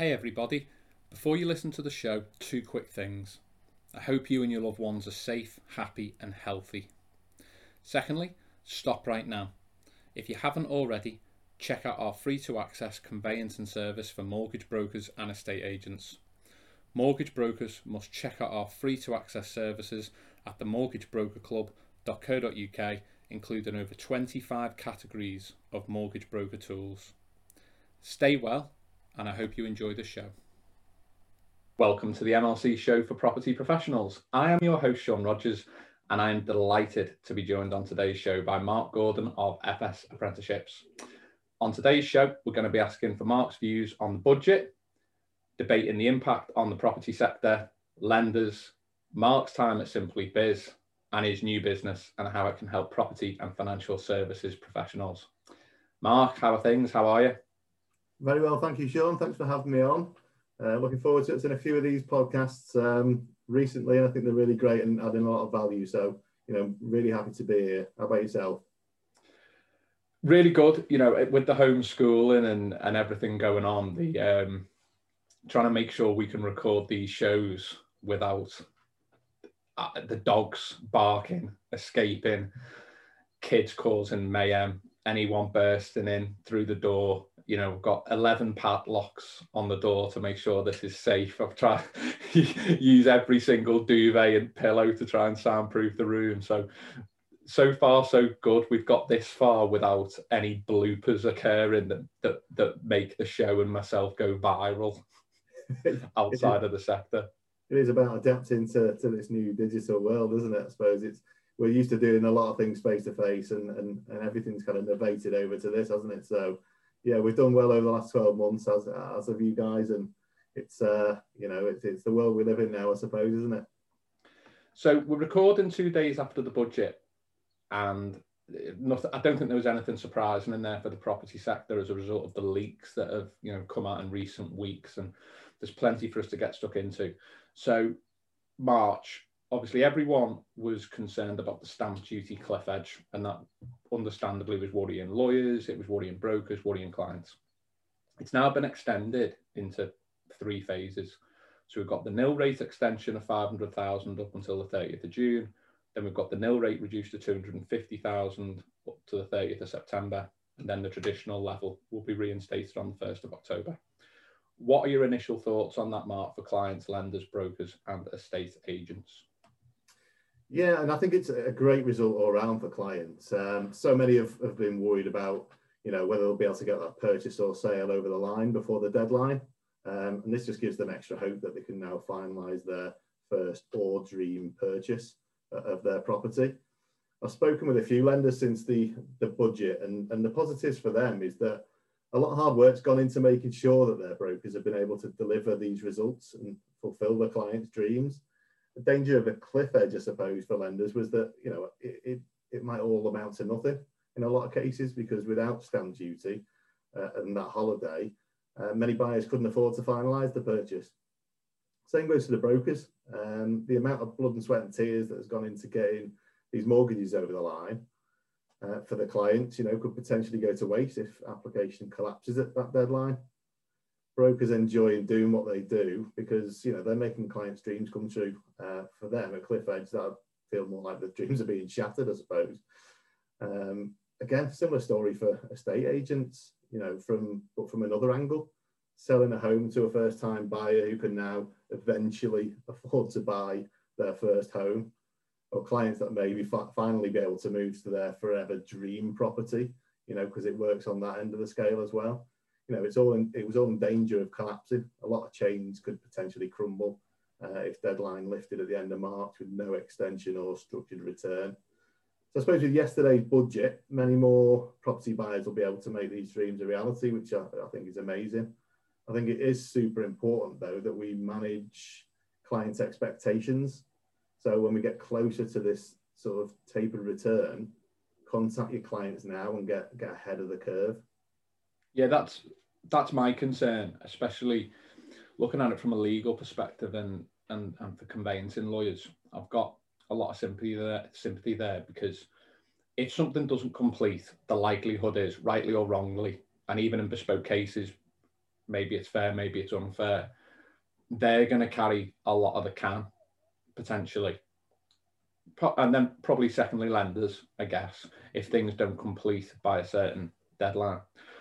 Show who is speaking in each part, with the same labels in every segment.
Speaker 1: Hey everybody, before you listen to the show, two quick things. I hope you and your loved ones are safe, happy, and healthy. Secondly, stop right now. If you haven't already, check out our free to access conveyancing service for mortgage brokers and estate agents. Mortgage brokers must check out our free to access services at themortgagebrokerclub.co.uk, including over 25 categories of mortgage broker tools. Stay well and I hope you enjoy the show. Welcome to the MLC show for property professionals. I am your host, Sean Rogers, and I am delighted to be joined on today's show by Mark Gordon of FS Apprenticeships. On today's show, we're going to be asking for Mark's views on the budget, debating the impact on the property sector, lenders, Mark's time at Simply Biz, and his new business and how it can help property and financial services professionals. Mark, how are things? How are you?
Speaker 2: Very well, thank you, Sean. Thanks for having me on. Uh, looking forward to it. in a few of these podcasts um, recently, and I think they're really great and adding a lot of value. So, you know, really happy to be here. How about yourself?
Speaker 1: Really good. You know, with the homeschooling and and everything going on, the um, trying to make sure we can record these shows without uh, the dogs barking, escaping, kids causing mayhem, anyone bursting in through the door you know, got 11 padlocks on the door to make sure this is safe. I've tried use every single duvet and pillow to try and soundproof the room. So, so far so good. We've got this far without any bloopers occurring that that, that make the show and myself go viral outside of the sector.
Speaker 2: It is about adapting to, to this new digital world, isn't it? I suppose it's we're used to doing a lot of things face to face and, and, and everything's kind of novated over to this, hasn't it? So yeah, we've done well over the last 12 months as, as of you guys. And it's, uh, you know, it's, it's the world we live in now, I suppose, isn't it?
Speaker 1: So we're recording two days after the budget and I don't think there was anything surprising in there for the property sector as a result of the leaks that have, you know, come out in recent weeks. And there's plenty for us to get stuck into. So March, obviously everyone was concerned about the stamp duty cliff edge and that understandably was worrying lawyers it was worrying brokers worrying clients. It's now been extended into three phases. So we've got the nil rate extension of 500,000 up until the 30th of June. Then we've got the nil rate reduced to 250,000 up to the 30th of September. And then the traditional level will be reinstated on the 1st of October. What are your initial thoughts on that mark for clients lenders brokers and estate agents
Speaker 2: yeah, and I think it's a great result all around for clients. Um, so many have, have been worried about, you know, whether they'll be able to get that purchase or sale over the line before the deadline. Um, and this just gives them extra hope that they can now finalise their first or dream purchase of their property. I've spoken with a few lenders since the, the budget, and, and the positives for them is that a lot of hard work's gone into making sure that their brokers have been able to deliver these results and fulfill their clients' dreams the danger of a cliff edge, I suppose, for lenders was that you know it, it, it might all amount to nothing in a lot of cases because without stamp duty uh, and that holiday, uh, many buyers couldn't afford to finalise the purchase. Same goes to the brokers. Um, the amount of blood and sweat and tears that has gone into getting these mortgages over the line uh, for the clients, you know, could potentially go to waste if application collapses at that deadline brokers enjoy doing what they do because you know they're making clients' dreams come true. Uh, for them, at Cliff Edge, that feel more like the dreams are being shattered, I suppose. Um, again, similar story for estate agents. You know, from but from another angle, selling a home to a first-time buyer who can now eventually afford to buy their first home, or clients that maybe fi- finally be able to move to their forever dream property. You know, because it works on that end of the scale as well you know, it's all in, it was all in danger of collapsing. A lot of chains could potentially crumble uh, if deadline lifted at the end of March with no extension or structured return. So I suppose with yesterday's budget, many more property buyers will be able to make these dreams a reality, which I, I think is amazing. I think it is super important though that we manage clients' expectations. So when we get closer to this sort of tapered return, contact your clients now and get get ahead of the curve.
Speaker 1: Yeah, that's that's my concern, especially looking at it from a legal perspective and and, and for conveyancing lawyers. I've got a lot of sympathy there, sympathy there because if something doesn't complete, the likelihood is, rightly or wrongly, and even in bespoke cases, maybe it's fair, maybe it's unfair. They're going to carry a lot of the can potentially. And then probably secondly, lenders, I guess, if things don't complete by a certain deadline.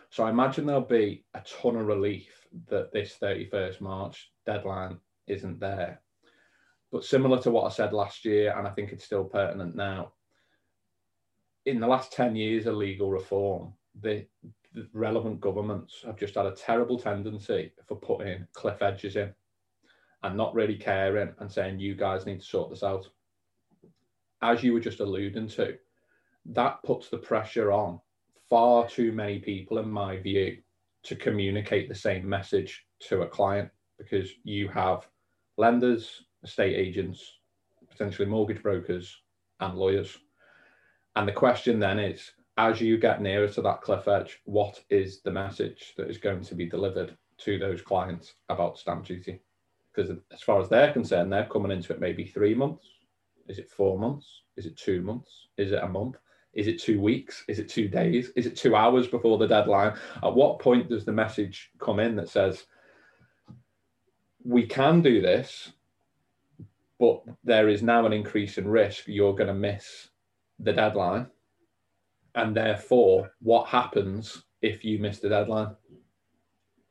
Speaker 1: So I imagine there'll be a ton of relief that this 31st March deadline isn't there. But similar to what I said last year, and I think it's still pertinent now, in the last 10 years of legal reform, the, the relevant governments have just had a terrible tendency for putting cliff edges in and not really caring and saying, you guys need to sort this out. As you were just alluding to, that puts the pressure on far too many people, in my view, to communicate the same message to a client because you have lenders, estate agents, potentially mortgage brokers, and lawyers. And the question then is as you get nearer to that cliff edge, what is the message that is going to be delivered to those clients about stamp duty? Because as far as they're concerned, they're coming into it maybe three months. Is it four months? Is it two months? Is it a month? Is it two weeks? Is it two days? Is it two hours before the deadline? At what point does the message come in that says, we can do this, but there is now an increase in risk you're going to miss the deadline? And therefore, what happens if you miss the deadline?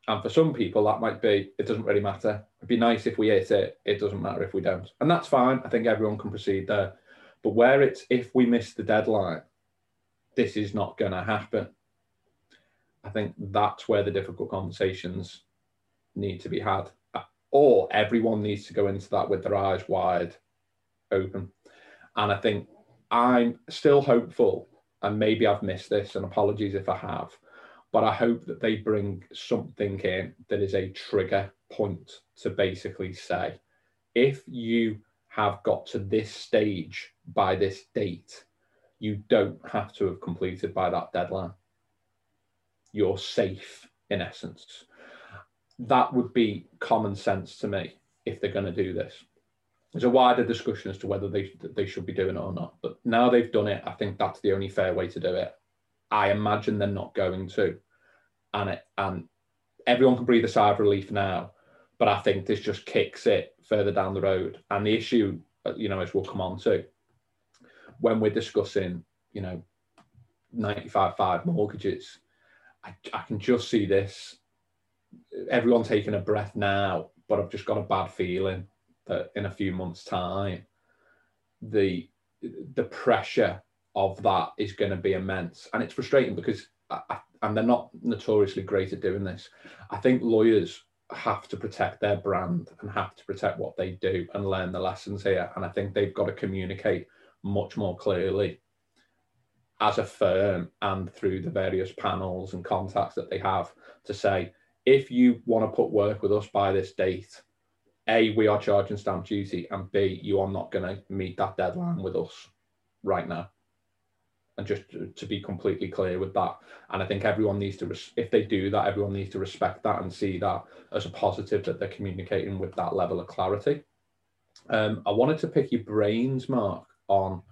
Speaker 1: And for some people, that might be, it doesn't really matter. It'd be nice if we hit it. It doesn't matter if we don't. And that's fine. I think everyone can proceed there. But where it's, if we miss the deadline, this is not going to happen. I think that's where the difficult conversations need to be had. Or everyone needs to go into that with their eyes wide open. And I think I'm still hopeful, and maybe I've missed this, and apologies if I have, but I hope that they bring something in that is a trigger point to basically say, if you have got to this stage by this date, you don't have to have completed by that deadline. You're safe, in essence. That would be common sense to me if they're going to do this. There's a wider discussion as to whether they, they should be doing it or not. But now they've done it, I think that's the only fair way to do it. I imagine they're not going to. And, it, and everyone can breathe a sigh of relief now. But I think this just kicks it further down the road. And the issue, uh, you know, as we'll come on to, when we're discussing, you know, 95.5 mortgages, I, I can just see this. Everyone taking a breath now, but I've just got a bad feeling that in a few months' time, the the pressure of that is going to be immense, and it's frustrating because, I, and they're not notoriously great at doing this. I think lawyers have to protect their brand and have to protect what they do and learn the lessons here, and I think they've got to communicate much more clearly as a firm and through the various panels and contacts that they have to say, if you want to put work with us by this date, A, we are charging stamp duty, and B, you are not going to meet that deadline with us right now. And just to, be completely clear with that. And I think everyone needs to, if they do that, everyone needs to respect that and see that as a positive that they're communicating with that level of clarity. Um, I wanted to pick your brains, Mark, on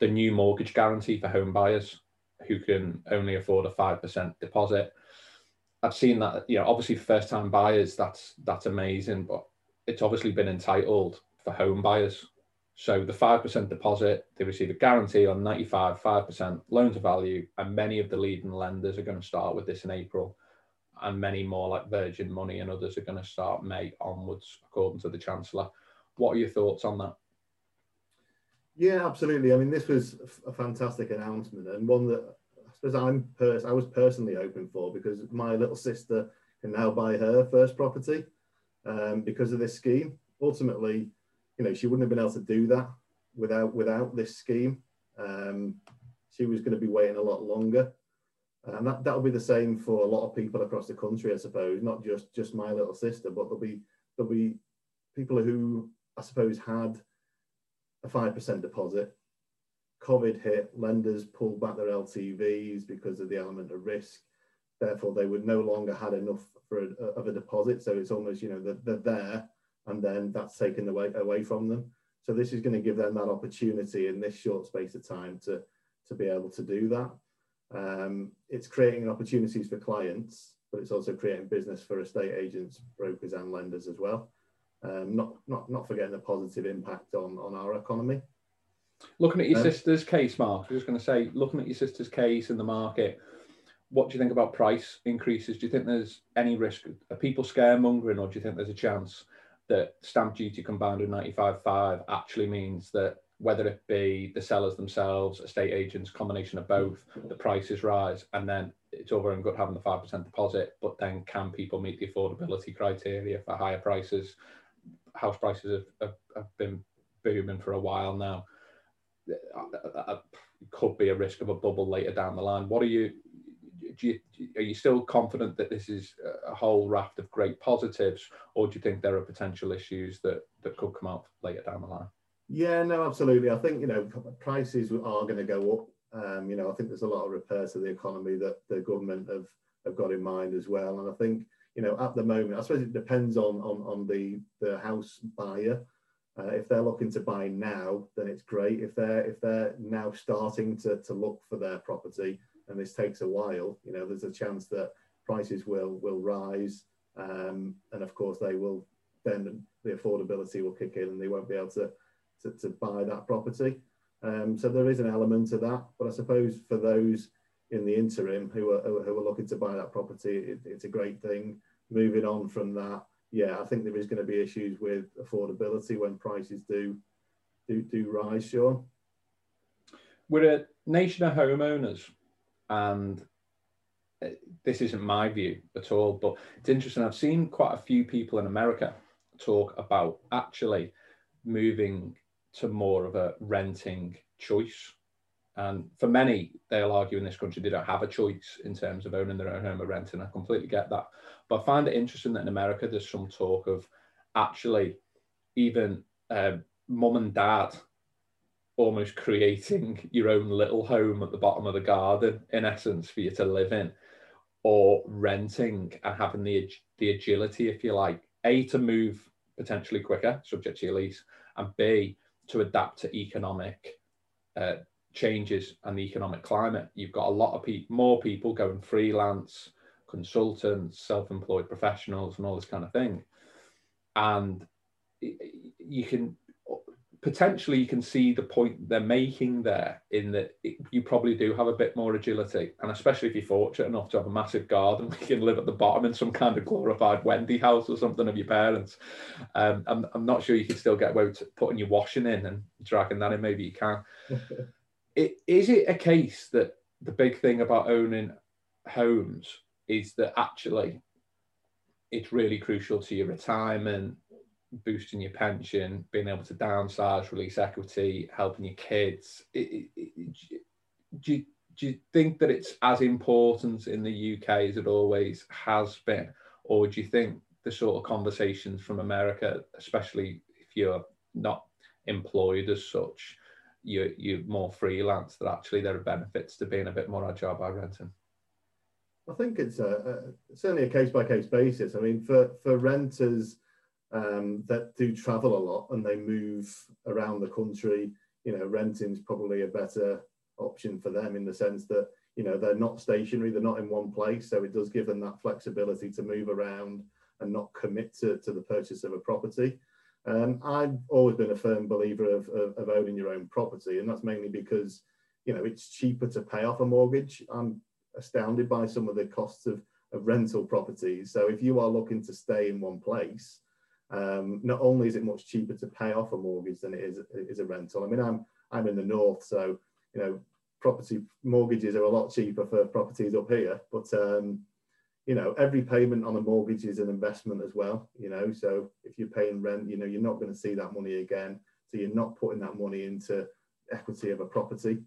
Speaker 1: the new mortgage guarantee for home buyers who can only afford a 5% deposit. I've seen that, you know, obviously first time buyers, that's that's amazing, but it's obviously been entitled for home buyers. So the 5% deposit, they receive a guarantee on 95, 5% loan to value, and many of the leading lenders are going to start with this in April. And many more like Virgin Money and others are going to start May onwards, according to the Chancellor. What are your thoughts on that?
Speaker 2: Yeah, absolutely. I mean, this was a fantastic announcement and one that I suppose I'm pers- I was personally hoping for because my little sister can now buy her first property um, because of this scheme. Ultimately, you know, she wouldn't have been able to do that without without this scheme. Um, she was going to be waiting a lot longer, and that that'll be the same for a lot of people across the country, I suppose. Not just just my little sister, but there'll be there'll be people who I suppose had a 5% deposit. COVID hit, lenders pulled back their LTVs because of the element of risk. Therefore, they would no longer had enough for a, of a deposit. So it's almost, you know, they're, they're there and then that's taken away, away from them. So this is going to give them that opportunity in this short space of time to, to be able to do that. Um, it's creating opportunities for clients but it's also creating business for estate agents, brokers, and lenders as well. Um, not not not forgetting the positive impact on on our economy.
Speaker 1: Looking at your um, sister's case, Mark, I was just going to say, looking at your sister's case in the market, what do you think about price increases? Do you think there's any risk? Are people scaremongering, or do you think there's a chance that stamp duty combined with 95.5 actually means that whether it be the sellers themselves, estate agents, combination of both, the prices rise, and then it's over and good having the 5% deposit, but then can people meet the affordability criteria for higher prices? House prices have, have, have been booming for a while now. It Could be a risk of a bubble later down the line. What are you, do you, are you still confident that this is a whole raft of great positives, or do you think there are potential issues that, that could come up later down the line?
Speaker 2: Yeah, no, absolutely. I think you know prices are going to go up. Um, you know, I think there's a lot of repairs to the economy that the government have have got in mind as well. And I think you know at the moment, I suppose it depends on on on the the house buyer. Uh, if they're looking to buy now, then it's great. If they're if they're now starting to to look for their property, and this takes a while, you know, there's a chance that prices will will rise, um, and of course they will then the affordability will kick in, and they won't be able to to, to buy that property. Um, so there is an element of that, but I suppose for those in the interim who are, who are looking to buy that property, it, it's a great thing. Moving on from that, yeah, I think there is going to be issues with affordability when prices do do, do rise, sure.
Speaker 1: We're a nation of homeowners, and uh, this isn't my view at all, but it's interesting. I've seen quite a few people in America talk about actually moving to more of a renting choice. And for many, they'll argue in this country they don't have a choice in terms of owning their own home or renting. I completely get that. But I find it interesting that in America, there's some talk of actually even uh, mum and dad almost creating your own little home at the bottom of the garden, in essence, for you to live in, or renting and having the, the agility, if you like, A, to move potentially quicker, subject to your lease, and B, to adapt to economic uh, changes and the economic climate. You've got a lot of people, more people going freelance, consultants, self-employed professionals, and all this kind of thing. And you can potentially you can see the point they're making there in that you probably do have a bit more agility and especially if you're fortunate enough to have a massive garden you can live at the bottom in some kind of glorified wendy house or something of your parents um, I'm, I'm not sure you can still get away with putting your washing in and dragging that in maybe you can it, is it a case that the big thing about owning homes is that actually it's really crucial to your retirement boosting your pension, being able to downsize, release equity, helping your kids. It, it, do, you, do you think that it's as important in the UK as it always has been? Or do you think the sort of conversations from America, especially if you're not employed as such, you're, you're more freelance, that actually there are benefits to being a bit more agile by renting?
Speaker 2: I think it's a, a certainly a case by case basis. I mean, for, for renters, um, that do travel a lot and they move around the country, you know, renting is probably a better option for them in the sense that, you know, they're not stationary, they're not in one place. So it does give them that flexibility to move around and not commit to, to the purchase of a property. Um, I've always been a firm believer of, of, of owning your own property, and that's mainly because, you know, it's cheaper to pay off a mortgage. I'm astounded by some of the costs of, of rental properties. So if you are looking to stay in one place, um, not only is it much cheaper to pay off a mortgage than it is, is a rental. I mean, I'm I'm in the north, so you know, property mortgages are a lot cheaper for properties up here. But um, you know, every payment on a mortgage is an investment as well. You know, so if you're paying rent, you know, you're not going to see that money again. So you're not putting that money into equity of a property.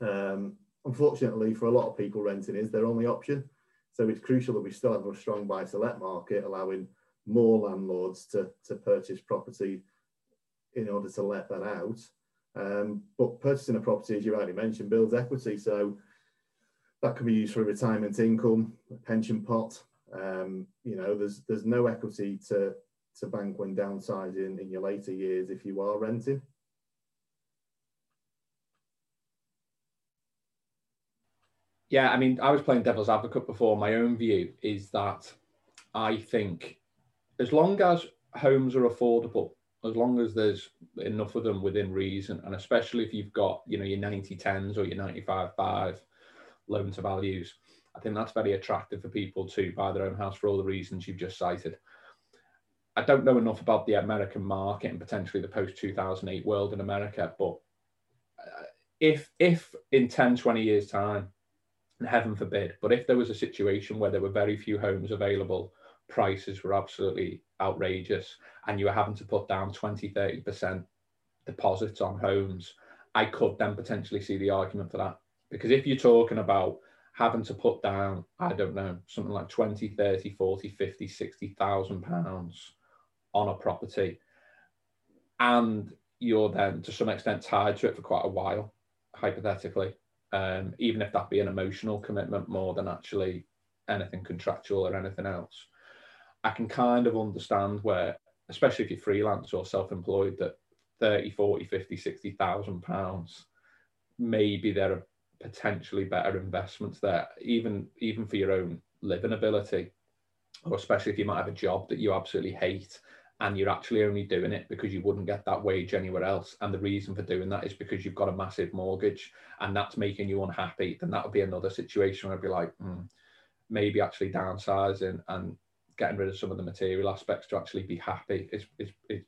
Speaker 2: Um, unfortunately, for a lot of people, renting is their only option. So it's crucial that we still have a strong buy-to-let market, allowing more landlords to, to purchase property in order to let that out. Um, but purchasing a property, as you rightly mentioned, builds equity. So that can be used for retirement income, a pension pot. Um, you know, there's there's no equity to to bank when downsizing in your later years if you are renting.
Speaker 1: Yeah, I mean, I was playing devil's advocate before. My own view is that I think as long as homes are affordable, as long as there's enough of them within reason, and especially if you've got, you know, your 90 10s or your 95 5 loan to values, I think that's very attractive for people to buy their own house for all the reasons you've just cited. I don't know enough about the American market and potentially the post 2008 world in America, but uh, if if in 10, 20 years' time, heaven forbid, but if there was a situation where there were very few homes available, prices were absolutely outrageous, and you were having to put down 20, 30% deposits on homes, I could then potentially see the argument for that. Because if you're talking about having to put down, I don't know, something like 20, 30, 40, 50, 60,000 pounds on a property, and you're then to some extent tied to it for quite a while, hypothetically, um, even if that be an emotional commitment more than actually anything contractual or anything else. I can kind of understand where, especially if you're freelance or self-employed, that 30, 40, 50, 60,000 pounds, maybe there are potentially better investments there, even even for your own living ability, or especially if you might have a job that you absolutely hate and you're actually only doing it because you wouldn't get that wage anywhere else. And the reason for doing that is because you've got a massive mortgage and that's making you unhappy, then that would be another situation where I'd be like, hmm, maybe actually downsizing and getting rid of some of the material aspects to actually be happy is, is, is,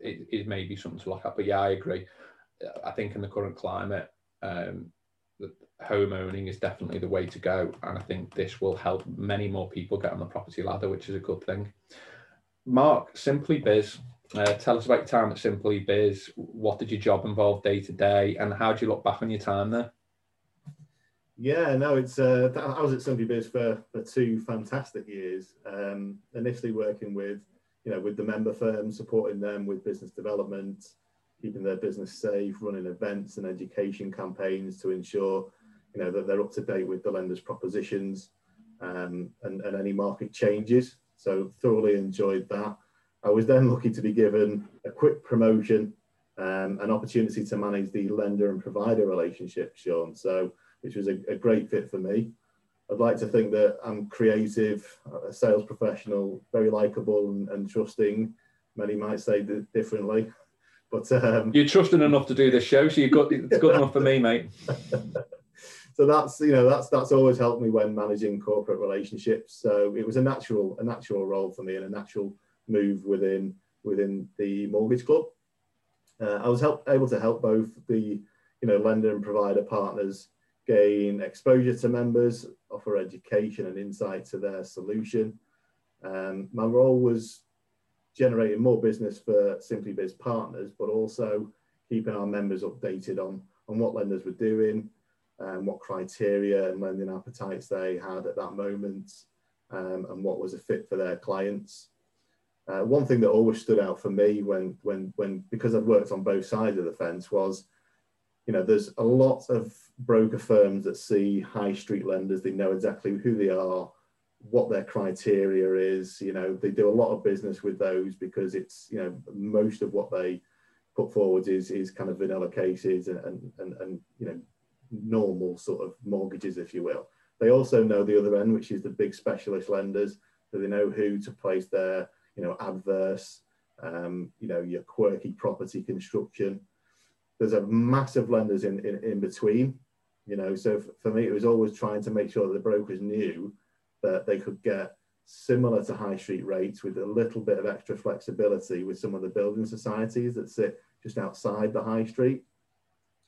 Speaker 1: is maybe something to look at. But yeah, I agree. I think in the current climate, um, home owning is definitely the way to go. And I think this will help many more people get on the property ladder, which is a good thing. Mark, Simply Biz, uh, tell us about your time at Simply Biz. What did your job involve day to day, and how do you look back on your time there?
Speaker 2: Yeah, no, it's uh, I was at Simply Biz for, for two fantastic years. Um, initially working with, you know, with the member firms, supporting them with business development, keeping their business safe, running events and education campaigns to ensure, you know, that they're up to date with the lender's propositions um, and, and any market changes. So thoroughly enjoyed that. I was then lucky to be given a quick promotion, um, an opportunity to manage the lender and provider relationship, Sean. So which was a, a great fit for me. I'd like to think that I'm creative, a sales professional, very likable and, and trusting. Many might say differently, but um,
Speaker 1: you're trusting enough to do this show, so you've got it's good enough for me, mate.
Speaker 2: so that's you know that's that's always helped me when managing corporate relationships. So it was a natural a natural role for me and a natural move within within the mortgage club. Uh, I was help, able to help both the you know lender and provider partners gain exposure to members, offer education and insight to their solution. Um, my role was generating more business for Simply Biz partners, but also keeping our members updated on, on what lenders were doing, um, what criteria and lending appetites they had at that moment, um, and what was a fit for their clients. Uh, one thing that always stood out for me when, when, when, because I've worked on both sides of the fence was, you know, there's a lot of broker firms that see high street lenders, they know exactly who they are, what their criteria is. You know, they do a lot of business with those because it's, you know, most of what they put forward is is kind of vanilla cases and and, and, and you know normal sort of mortgages, if you will. They also know the other end, which is the big specialist lenders, so they know who to place their, you know, adverse, um, you know, your quirky property construction. There's a massive lenders in, in, in between, you know. So for me, it was always trying to make sure that the brokers knew that they could get similar to high street rates with a little bit of extra flexibility with some of the building societies that sit just outside the high street.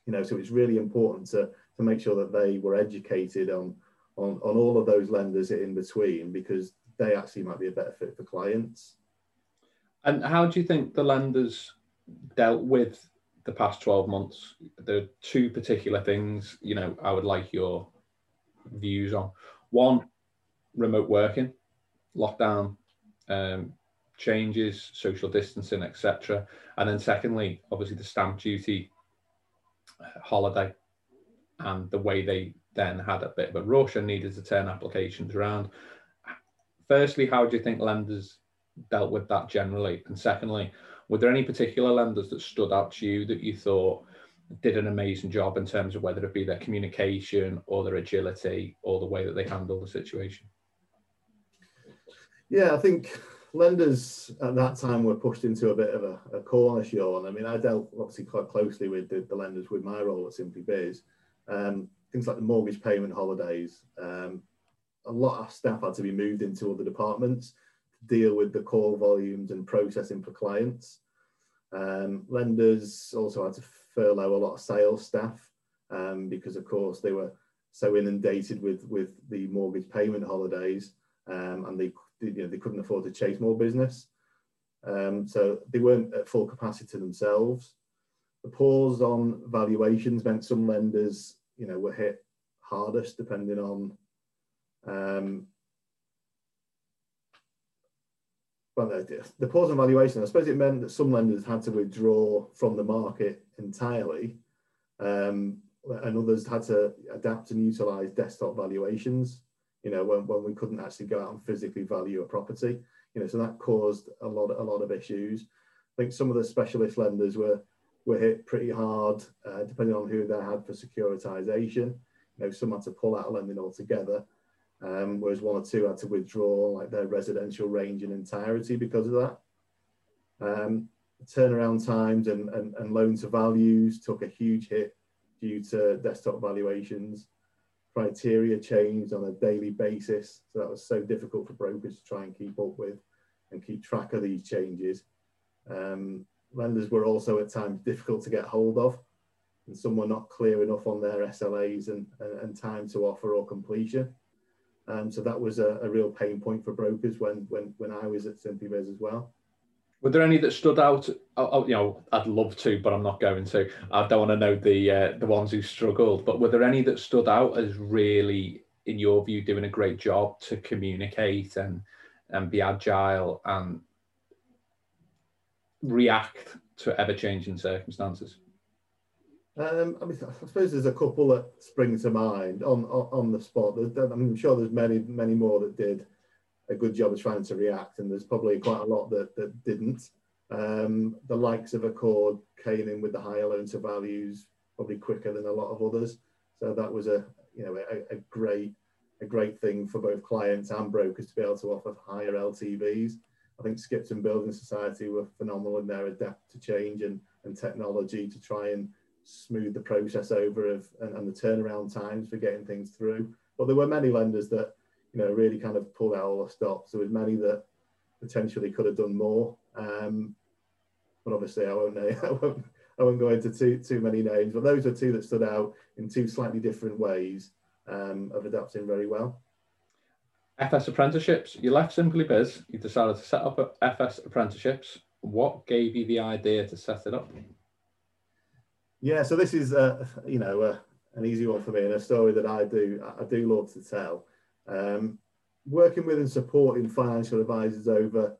Speaker 2: You know so it's really important to to make sure that they were educated on on, on all of those lenders in between because they actually might be a better fit for clients.
Speaker 1: And how do you think the lenders dealt with the past 12 months? There are two particular things you know i would like your views on. One remote working lockdown um, changes social distancing etc and then secondly obviously the stamp duty holiday and the way they then had a bit of a rush and needed to turn applications around. Firstly, how do you think lenders dealt with that generally? And secondly, were there any particular lenders that stood out to you that you thought did an amazing job in terms of whether it be their communication or their agility or the way that they handle the situation?
Speaker 2: Yeah, I think lenders at that time were pushed into a bit of a, a corner, Sean. I mean, I dealt obviously quite closely with the, the lenders with my role at Simply Biz. Um, things like the mortgage payment holidays. Um, a lot of staff had to be moved into other departments to deal with the call volumes and processing for clients. Um, lenders also had to furlough a lot of sales staff um, because, of course, they were so inundated with with the mortgage payment holidays, um, and they you know they couldn't afford to chase more business. Um, so they weren't at full capacity themselves. The pause on valuations meant some lenders, you know, were hit hardest depending on um, well, the, pause on valuation, I suppose it meant that some lenders had to withdraw from the market entirely, um, and others had to adapt and utilize desktop valuations. You know, when, when we couldn't actually go out and physically value a property. You know, so that caused a lot a lot of issues. I think some of the specialist lenders were were hit pretty hard, uh, depending on who they had for securitization. You know, some had to pull out lending altogether, um, whereas one or two had to withdraw like their residential range in entirety because of that. Um, turnaround times and, and, and loan to values took a huge hit due to desktop valuations. Criteria changed on a daily basis, so that was so difficult for brokers to try and keep up with and keep track of these changes. Um, lenders were also at times difficult to get hold of, and some were not clear enough on their SLAs and, and, and time to offer or completion. Um, so that was a, a, real pain point for brokers when when when I was at Simply Biz as well.
Speaker 1: Were there any that stood out? Oh, you know, I'd love to, but I'm not going to. I don't want to know the uh, the ones who struggled. But were there any that stood out as really, in your view, doing a great job to communicate and and be agile and react to ever changing circumstances?
Speaker 2: Um, I mean, I suppose there's a couple that spring to mind on on, on the spot. I'm sure there's many many more that did a good job of trying to react, and there's probably quite a lot that that didn't. Um, the likes of Accord came in with the higher loan to values probably quicker than a lot of others, so that was a you know a, a great a great thing for both clients and brokers to be able to offer higher LTVs. I think Skipton Building Society were phenomenal in their adapt to change and, and technology to try and smooth the process over of and, and, the turnaround times for getting things through. But there were many lenders that you know really kind of pulled out all the stops. There was many that potentially could have done more. Um, but obviously, I won't, I won't I won't go into too too many names. But those are two that stood out in two slightly different ways um, of adapting very well.
Speaker 1: FS apprenticeships. You left Simply Biz. You decided to set up FS apprenticeships. What gave you the idea to set it up?
Speaker 2: Yeah, so this is uh, you know uh, an easy one for me and a story that I do I do love to tell. Um, working with and supporting financial advisors over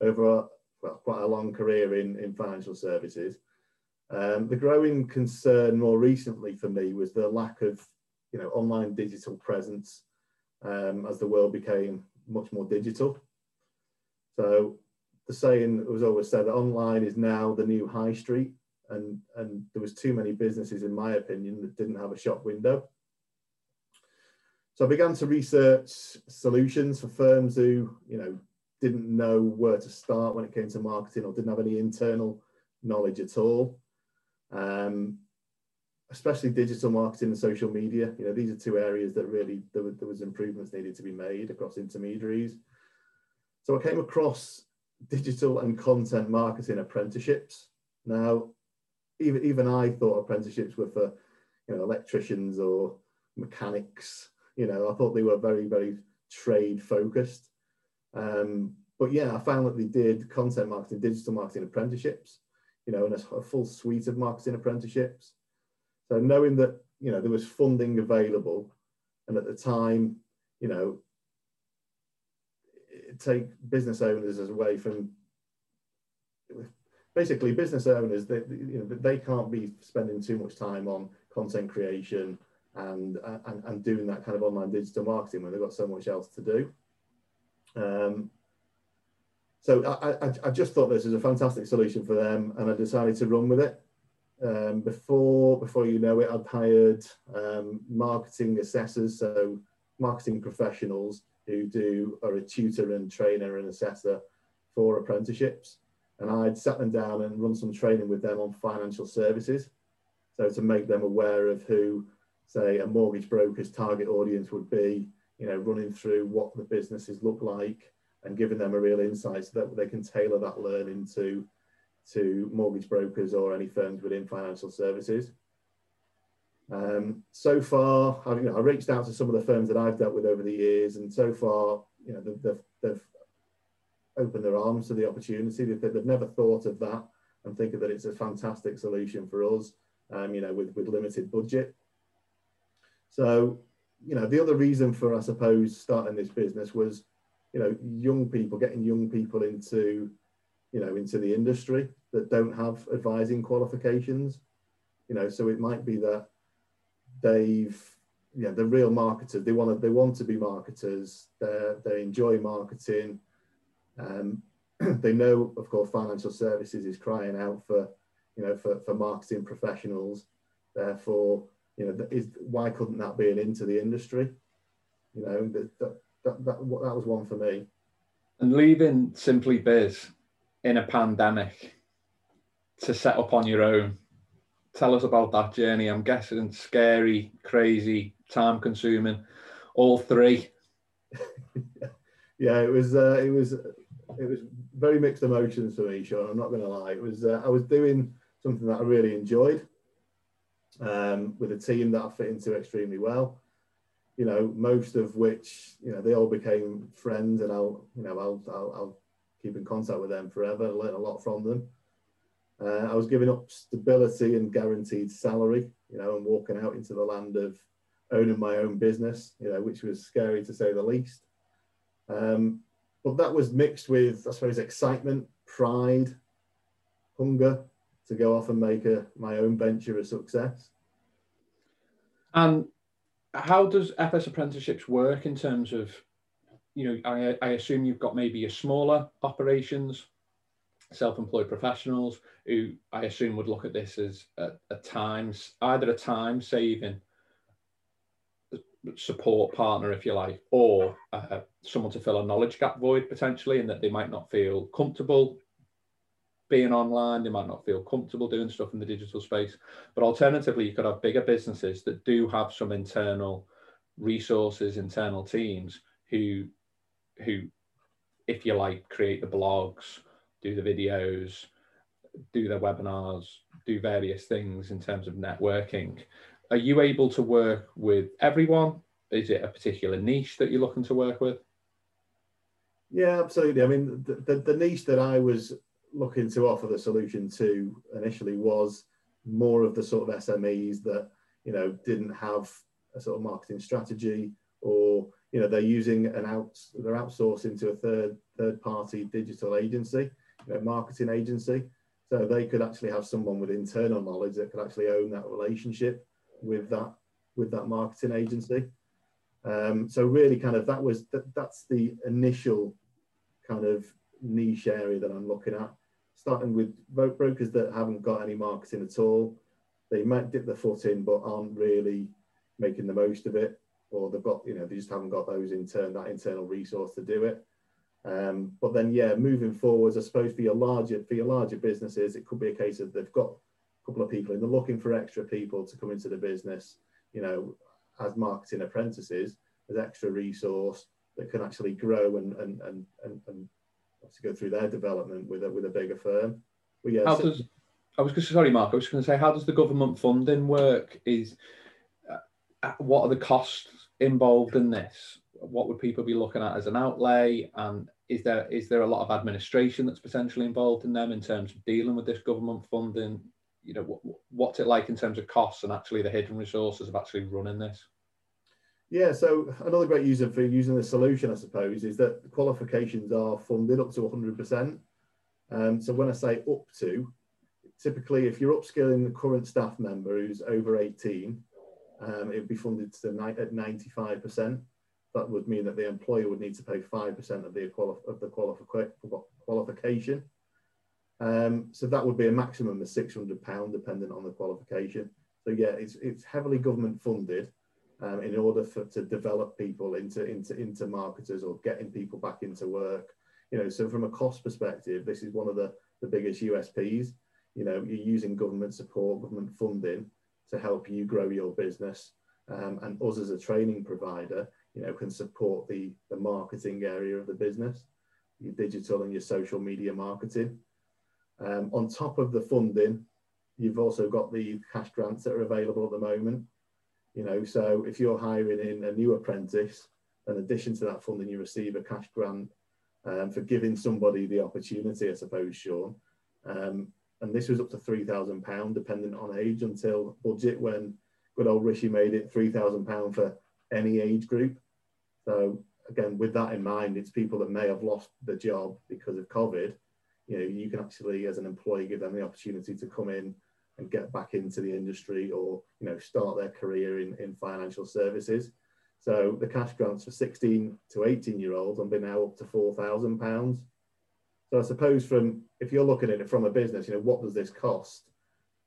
Speaker 2: over a, well, quite a long career in in financial services. Um, the growing concern more recently for me was the lack of you know online digital presence um, as the world became much more digital. So the saying was always said that online is now the new high street and and there was too many businesses, in my opinion, that didn't have a shop window. So I began to research solutions for firms who, you know, didn't know where to start when it came to marketing or didn't have any internal knowledge at all. Um, especially digital marketing and social media. You know, these are two areas that really there, there was improvements needed to be made across intermediaries. So I came across digital and content marketing apprenticeships. Now, even even I thought apprenticeships were for you know electricians or mechanics. You know, I thought they were very very trade focused. Um, but yeah, I found that they did content marketing, digital marketing apprenticeships. You know, and a, a full suite of marketing apprenticeships. So knowing that you know there was funding available, and at the time, you know, take business owners away from basically business owners they you know they can't be spending too much time on content creation and and, and doing that kind of online digital marketing when they've got so much else to do um, so I, I, I just thought this was a fantastic solution for them and I decided to run with it um, before before you know it, I'd hired um, marketing assessors, so marketing professionals who do are a tutor and trainer and assessor for apprenticeships. And I'd sat them down and run some training with them on financial services. So to make them aware of who, say, a mortgage broker's target audience would be, you know, running through what the businesses look like and giving them a real insight so that they can tailor that learning to, to mortgage brokers or any firms within financial services. Um, so far, I, you know, I reached out to some of the firms that I've dealt with over the years, and so far, you know, they've, they've opened their arms to the opportunity. They've, they've never thought of that and thinking that it's a fantastic solution for us, um, you know, with, with limited budget. So, you know, the other reason for, I suppose, starting this business was, you know, young people, getting young people into, you know, into the industry that don't have advising qualifications. You know, so it might be that they've yeah they're real marketers they want to they want to be marketers. They they enjoy marketing. Um, they know of course financial services is crying out for you know for, for marketing professionals. Therefore you know is why couldn't that be an into the industry you know that that, that, that, that was one for me
Speaker 1: and leaving simply biz in a pandemic to set up on your own tell us about that journey. I'm guessing scary, crazy, time consuming, all three.
Speaker 2: yeah, it was uh, it was it was very mixed emotions for me, Sean. I'm not going to lie. It was uh, I was doing something that I really enjoyed um, with a team that I fit into extremely well. You know, most of which you know they all became friends, and I'll you know I'll I'll, I'll keep in contact with them forever. Learn a lot from them. Uh, I was giving up stability and guaranteed salary, you know, and walking out into the land of owning my own business, you know, which was scary to say the least. Um, but that was mixed with, I suppose, excitement, pride, hunger to go off and make a, my own venture a success.
Speaker 1: And how does FS apprenticeships work in terms of, you know, I, I assume you've got maybe a smaller operations self-employed professionals who I assume would look at this as a, a times either a time saving support partner, if you like, or uh, someone to fill a knowledge gap void potentially, and that they might not feel comfortable being online, they might not feel comfortable doing stuff in the digital space. But alternatively, you could have bigger businesses that do have some internal resources, internal teams who, who, if you like, create the blogs, do the videos, do their webinars, do various things in terms of networking. Are you able to work with everyone? Is it a particular niche that you're looking to work with?
Speaker 2: Yeah, absolutely. I mean, the, the, the niche that I was looking to offer the solution to initially was more of the sort of SMEs that, you know, didn't have a sort of marketing strategy or, you know, they're using an out, they're outsourcing to a third, third party digital agency a marketing agency. So they could actually have someone with internal knowledge that could actually own that relationship with that with that marketing agency. Um, so really, kind of that was that, that's the initial kind of niche area that I'm looking at. Starting with brokers that haven't got any marketing at all, they might dip their foot in but aren't really making the most of it, or they've got you know they just haven't got those intern that internal resource to do it. Um, but then, yeah, moving forwards, I suppose for your larger for your larger businesses, it could be a case of they've got a couple of people and they're looking for extra people to come into the business, you know, as marketing apprentices, as extra resource that can actually grow and and and and, and go through their development with a with a bigger firm.
Speaker 1: But yeah, how does I was going to sorry, Mark. I was going to say, how does the government funding work? Is uh, what are the costs involved in this? What would people be looking at as an outlay? And is there is there a lot of administration that's potentially involved in them in terms of dealing with this government funding? You know, what, what's it like in terms of costs and actually the hidden resources of actually running this?
Speaker 2: Yeah, so another great user for using the solution, I suppose, is that qualifications are funded up to 100%. Um, so when I say up to, typically if you're upskilling the current staff member who's over 18, um, it would be funded to at 95% that would mean that the employer would need to pay 5% of the, quali- of the qualifi- qualification. Um, so that would be a maximum of six hundred pound, dependent on the qualification. So yeah, it's it's heavily government funded um, in order for to develop people into into into marketers or getting people back into work. You know, so from a cost perspective, this is one of the the biggest USPs. You know, you're using government support, government funding to help you grow your business, um, and us as a training provider, you know, can support the the marketing area of the business, your digital and your social media marketing. Um, on top of the funding, you've also got the cash grants that are available at the moment. You know, so if you're hiring in a new apprentice, in addition to that funding, you receive a cash grant um, for giving somebody the opportunity, I suppose, Sean. Um, and this was up to three thousand pound, dependent on age, until budget when good old Rishi made it three thousand pound for any age group. So again, with that in mind, it's people that may have lost the job because of COVID. You know, you can actually, as an employee, give them the opportunity to come in and get back into the industry or you know start their career in, in financial services. So the cash grants for 16 to 18 year olds have been now up to four thousand pounds. So I suppose from if you're looking at it from a business, you know what does this cost?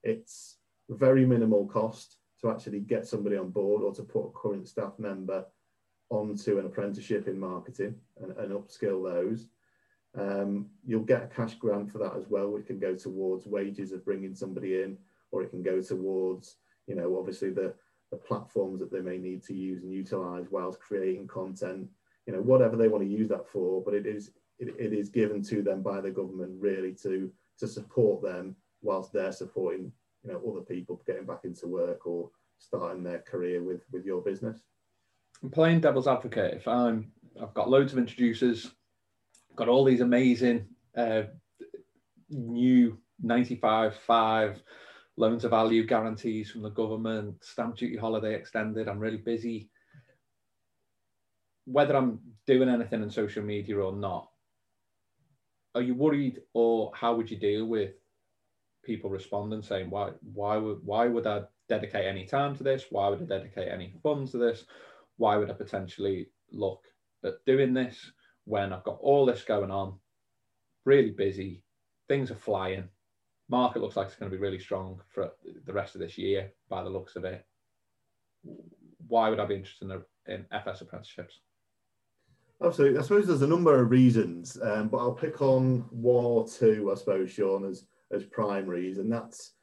Speaker 2: It's very minimal cost to actually get somebody on board or to put a current staff member onto an apprenticeship in marketing and, and upskill those. Um, you'll get a cash grant for that as well, which can go towards wages of bringing somebody in, or it can go towards, you know, obviously the, the platforms that they may need to use and utilize whilst creating content, you know, whatever they want to use that for. But it is it, it is given to them by the government really to to support them whilst they're supporting, you know, other people getting back into work or starting their career with with your business.
Speaker 1: I'm playing devil's advocate. If I'm I've got loads of introducers got all these amazing uh, new 95 5 loan to value guarantees from the government, stamp duty holiday extended. I'm really busy. Whether I'm doing anything on social media or not, are you worried or how would you deal with people responding saying why why would why would I dedicate any time to this? Why would I dedicate any funds to this? Why would I potentially look at doing this? When I've got all this going on, really busy, things are flying. Market looks like it's going to be really strong for the rest of this year by the looks of it. Why would I be interested in, in FS apprenticeships?
Speaker 2: Absolutely. I suppose there's a number of reasons, um, but I'll pick on one or two, I suppose, Sean, as, as primaries. And that's,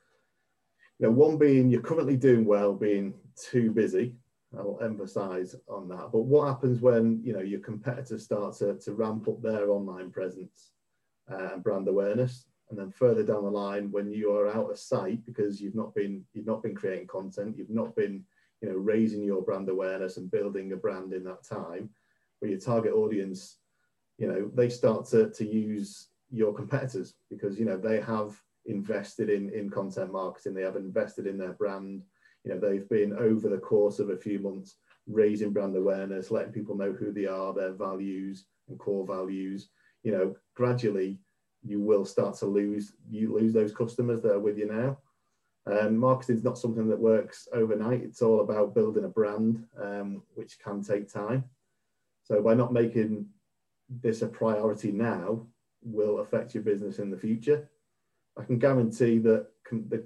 Speaker 2: you know, one being you're currently doing well, being too busy. I'll emphasize on that. But what happens when you know your competitors start to, to ramp up their online presence uh, and brand awareness, and then further down the line, when you are out of sight because you've not been you've not been creating content, you've not been you know raising your brand awareness and building a brand in that time, where your target audience, you know, they start to, to use your competitors because you know they have invested in in content marketing, they have invested in their brand you know, they've been over the course of a few months raising brand awareness, letting people know who they are, their values and core values. You know, gradually you will start to lose you lose those customers that are with you now. Um, marketing is not something that works overnight. It's all about building a brand, um, which can take time. So by not making this a priority now, will affect your business in the future. I can guarantee that the,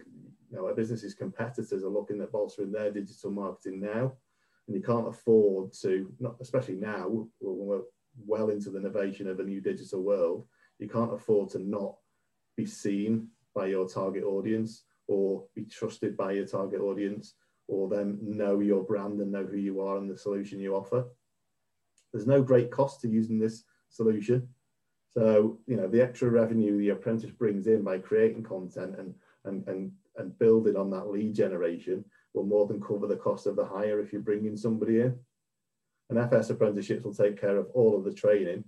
Speaker 2: you know, our business's competitors are looking at bolstering their digital marketing now, and you can't afford to, not especially now when we're well into the innovation of a new digital world, you can't afford to not be seen by your target audience or be trusted by your target audience or then know your brand and know who you are and the solution you offer. There's no great cost to using this solution. So, you know, the extra revenue the apprentice brings in by creating content and, and, and and building on that lead generation will more than cover the cost of the hire if you're bringing somebody in. And FS apprenticeships will take care of all of the training.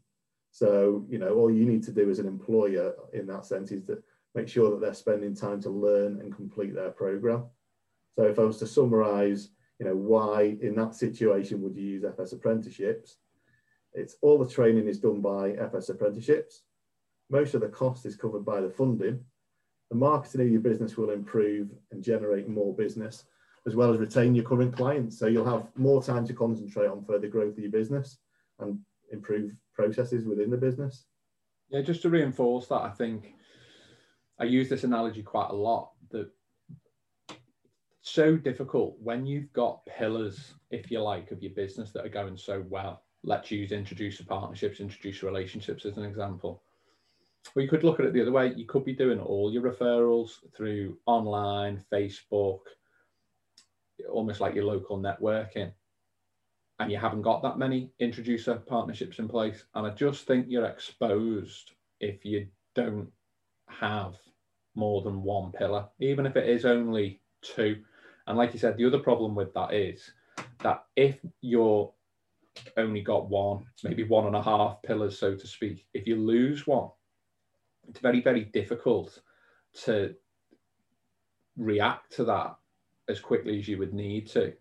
Speaker 2: So, you know, all you need to do as an employer in that sense is to make sure that they're spending time to learn and complete their program. So if I was to summarize, you know, why in that situation would you use FS apprenticeships? It's all the training is done by FS apprenticeships. Most of the cost is covered by the funding the marketing of your business will improve and generate more business as well as retain your current clients. So you'll have more time to concentrate on further growth of your business and improve processes within the business.
Speaker 1: Yeah, just to reinforce that, I think I use this analogy quite a lot that so difficult when you've got pillars, if you like, of your business that are going so well. Let's use introducer partnerships, introducer relationships as an example. Well, you could look at it the other way. You could be doing all your referrals through online, Facebook, almost like your local networking. And you haven't got that many introducer partnerships in place. And I just think you're exposed if you don't have more than one pillar, even if it is only two. And like you said, the other problem with that is that if you're only got one, maybe one and a half pillars, so to speak, if you lose one, it's very, very difficult to react to that as quickly as you would need to.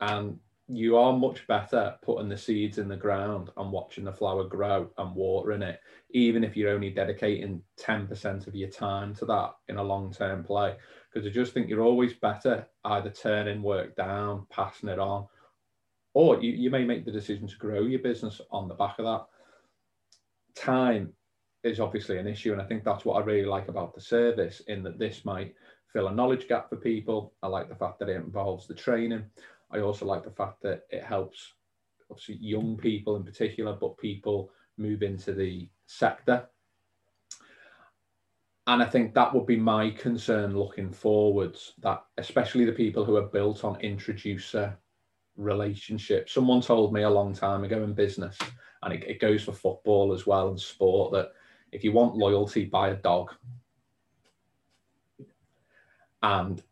Speaker 1: And you are much better putting the seeds in the ground and watching the flower grow and watering it, even if you're only dedicating 10% of your time to that in a long term play. Because I just think you're always better either turning work down, passing it on, or you, you may make the decision to grow your business on the back of that. Time is obviously an issue. And I think that's what I really like about the service, in that this might fill a knowledge gap for people. I like the fact that it involves the training. I also like the fact that it helps obviously young people in particular, but people move into the sector. And I think that would be my concern looking forwards, that especially the people who are built on introducer relationships. Someone told me a long time ago in business, and it, it goes for football as well and sport, that if you want loyalty, buy a dog. And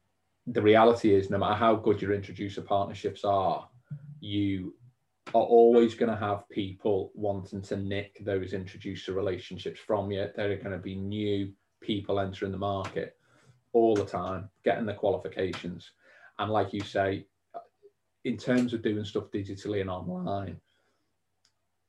Speaker 1: the reality is, no matter how good your introducer partnerships are, you are always going to have people wanting to nick those introducer relationships from you. There are going to be new people entering the market all the time, getting the qualifications. And like you say, in terms of doing stuff digitally and online,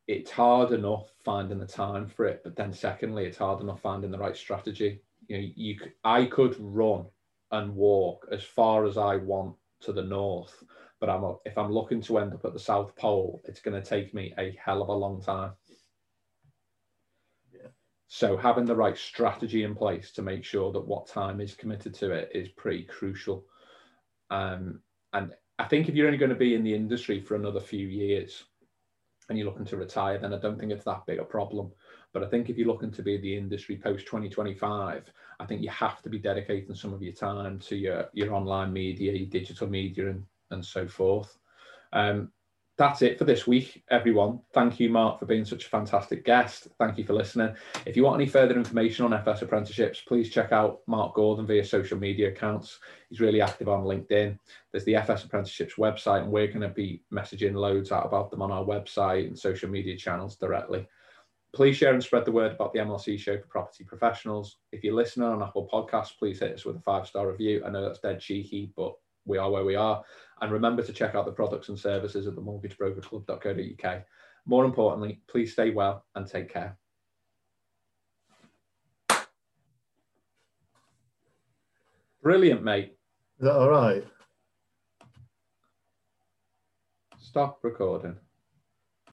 Speaker 1: it's hard enough finding the time for it, but then secondly, it's hard enough finding the right strategy. You know, you I could run and walk as far as I want to the north, but I'm a, if I'm looking to end up at the South Pole, it's going to take me a hell of a long time. Yeah. So having the right strategy in place to make sure that what time is committed to it is pretty crucial. Um, and I think if you're only going to be in the industry for another few years, and you're looking to retire, then I don't think it's that big a problem. But I think if you're looking to be in the industry post 2025, I think you have to be dedicating some of your time to your, your online media, your digital media, and, and so forth. Um, that's it for this week, everyone. Thank you, Mark, for being such a fantastic guest. Thank you for listening. If you want any further information on FS apprenticeships, please check out Mark Gordon via social media accounts. He's really active on LinkedIn. There's the FS apprenticeships website, and we're going to be messaging loads out about them on our website and social media channels directly. Please share and spread the word about the MLC show for property professionals. If you're listening on Apple Podcasts, please hit us with a five star review. I know that's dead cheeky, but we are where we are. And remember to check out the products and services at the mortgagebrokerclub.co.uk. More importantly, please stay well and take care. Brilliant, mate.
Speaker 2: Is that all right?
Speaker 1: Stop recording.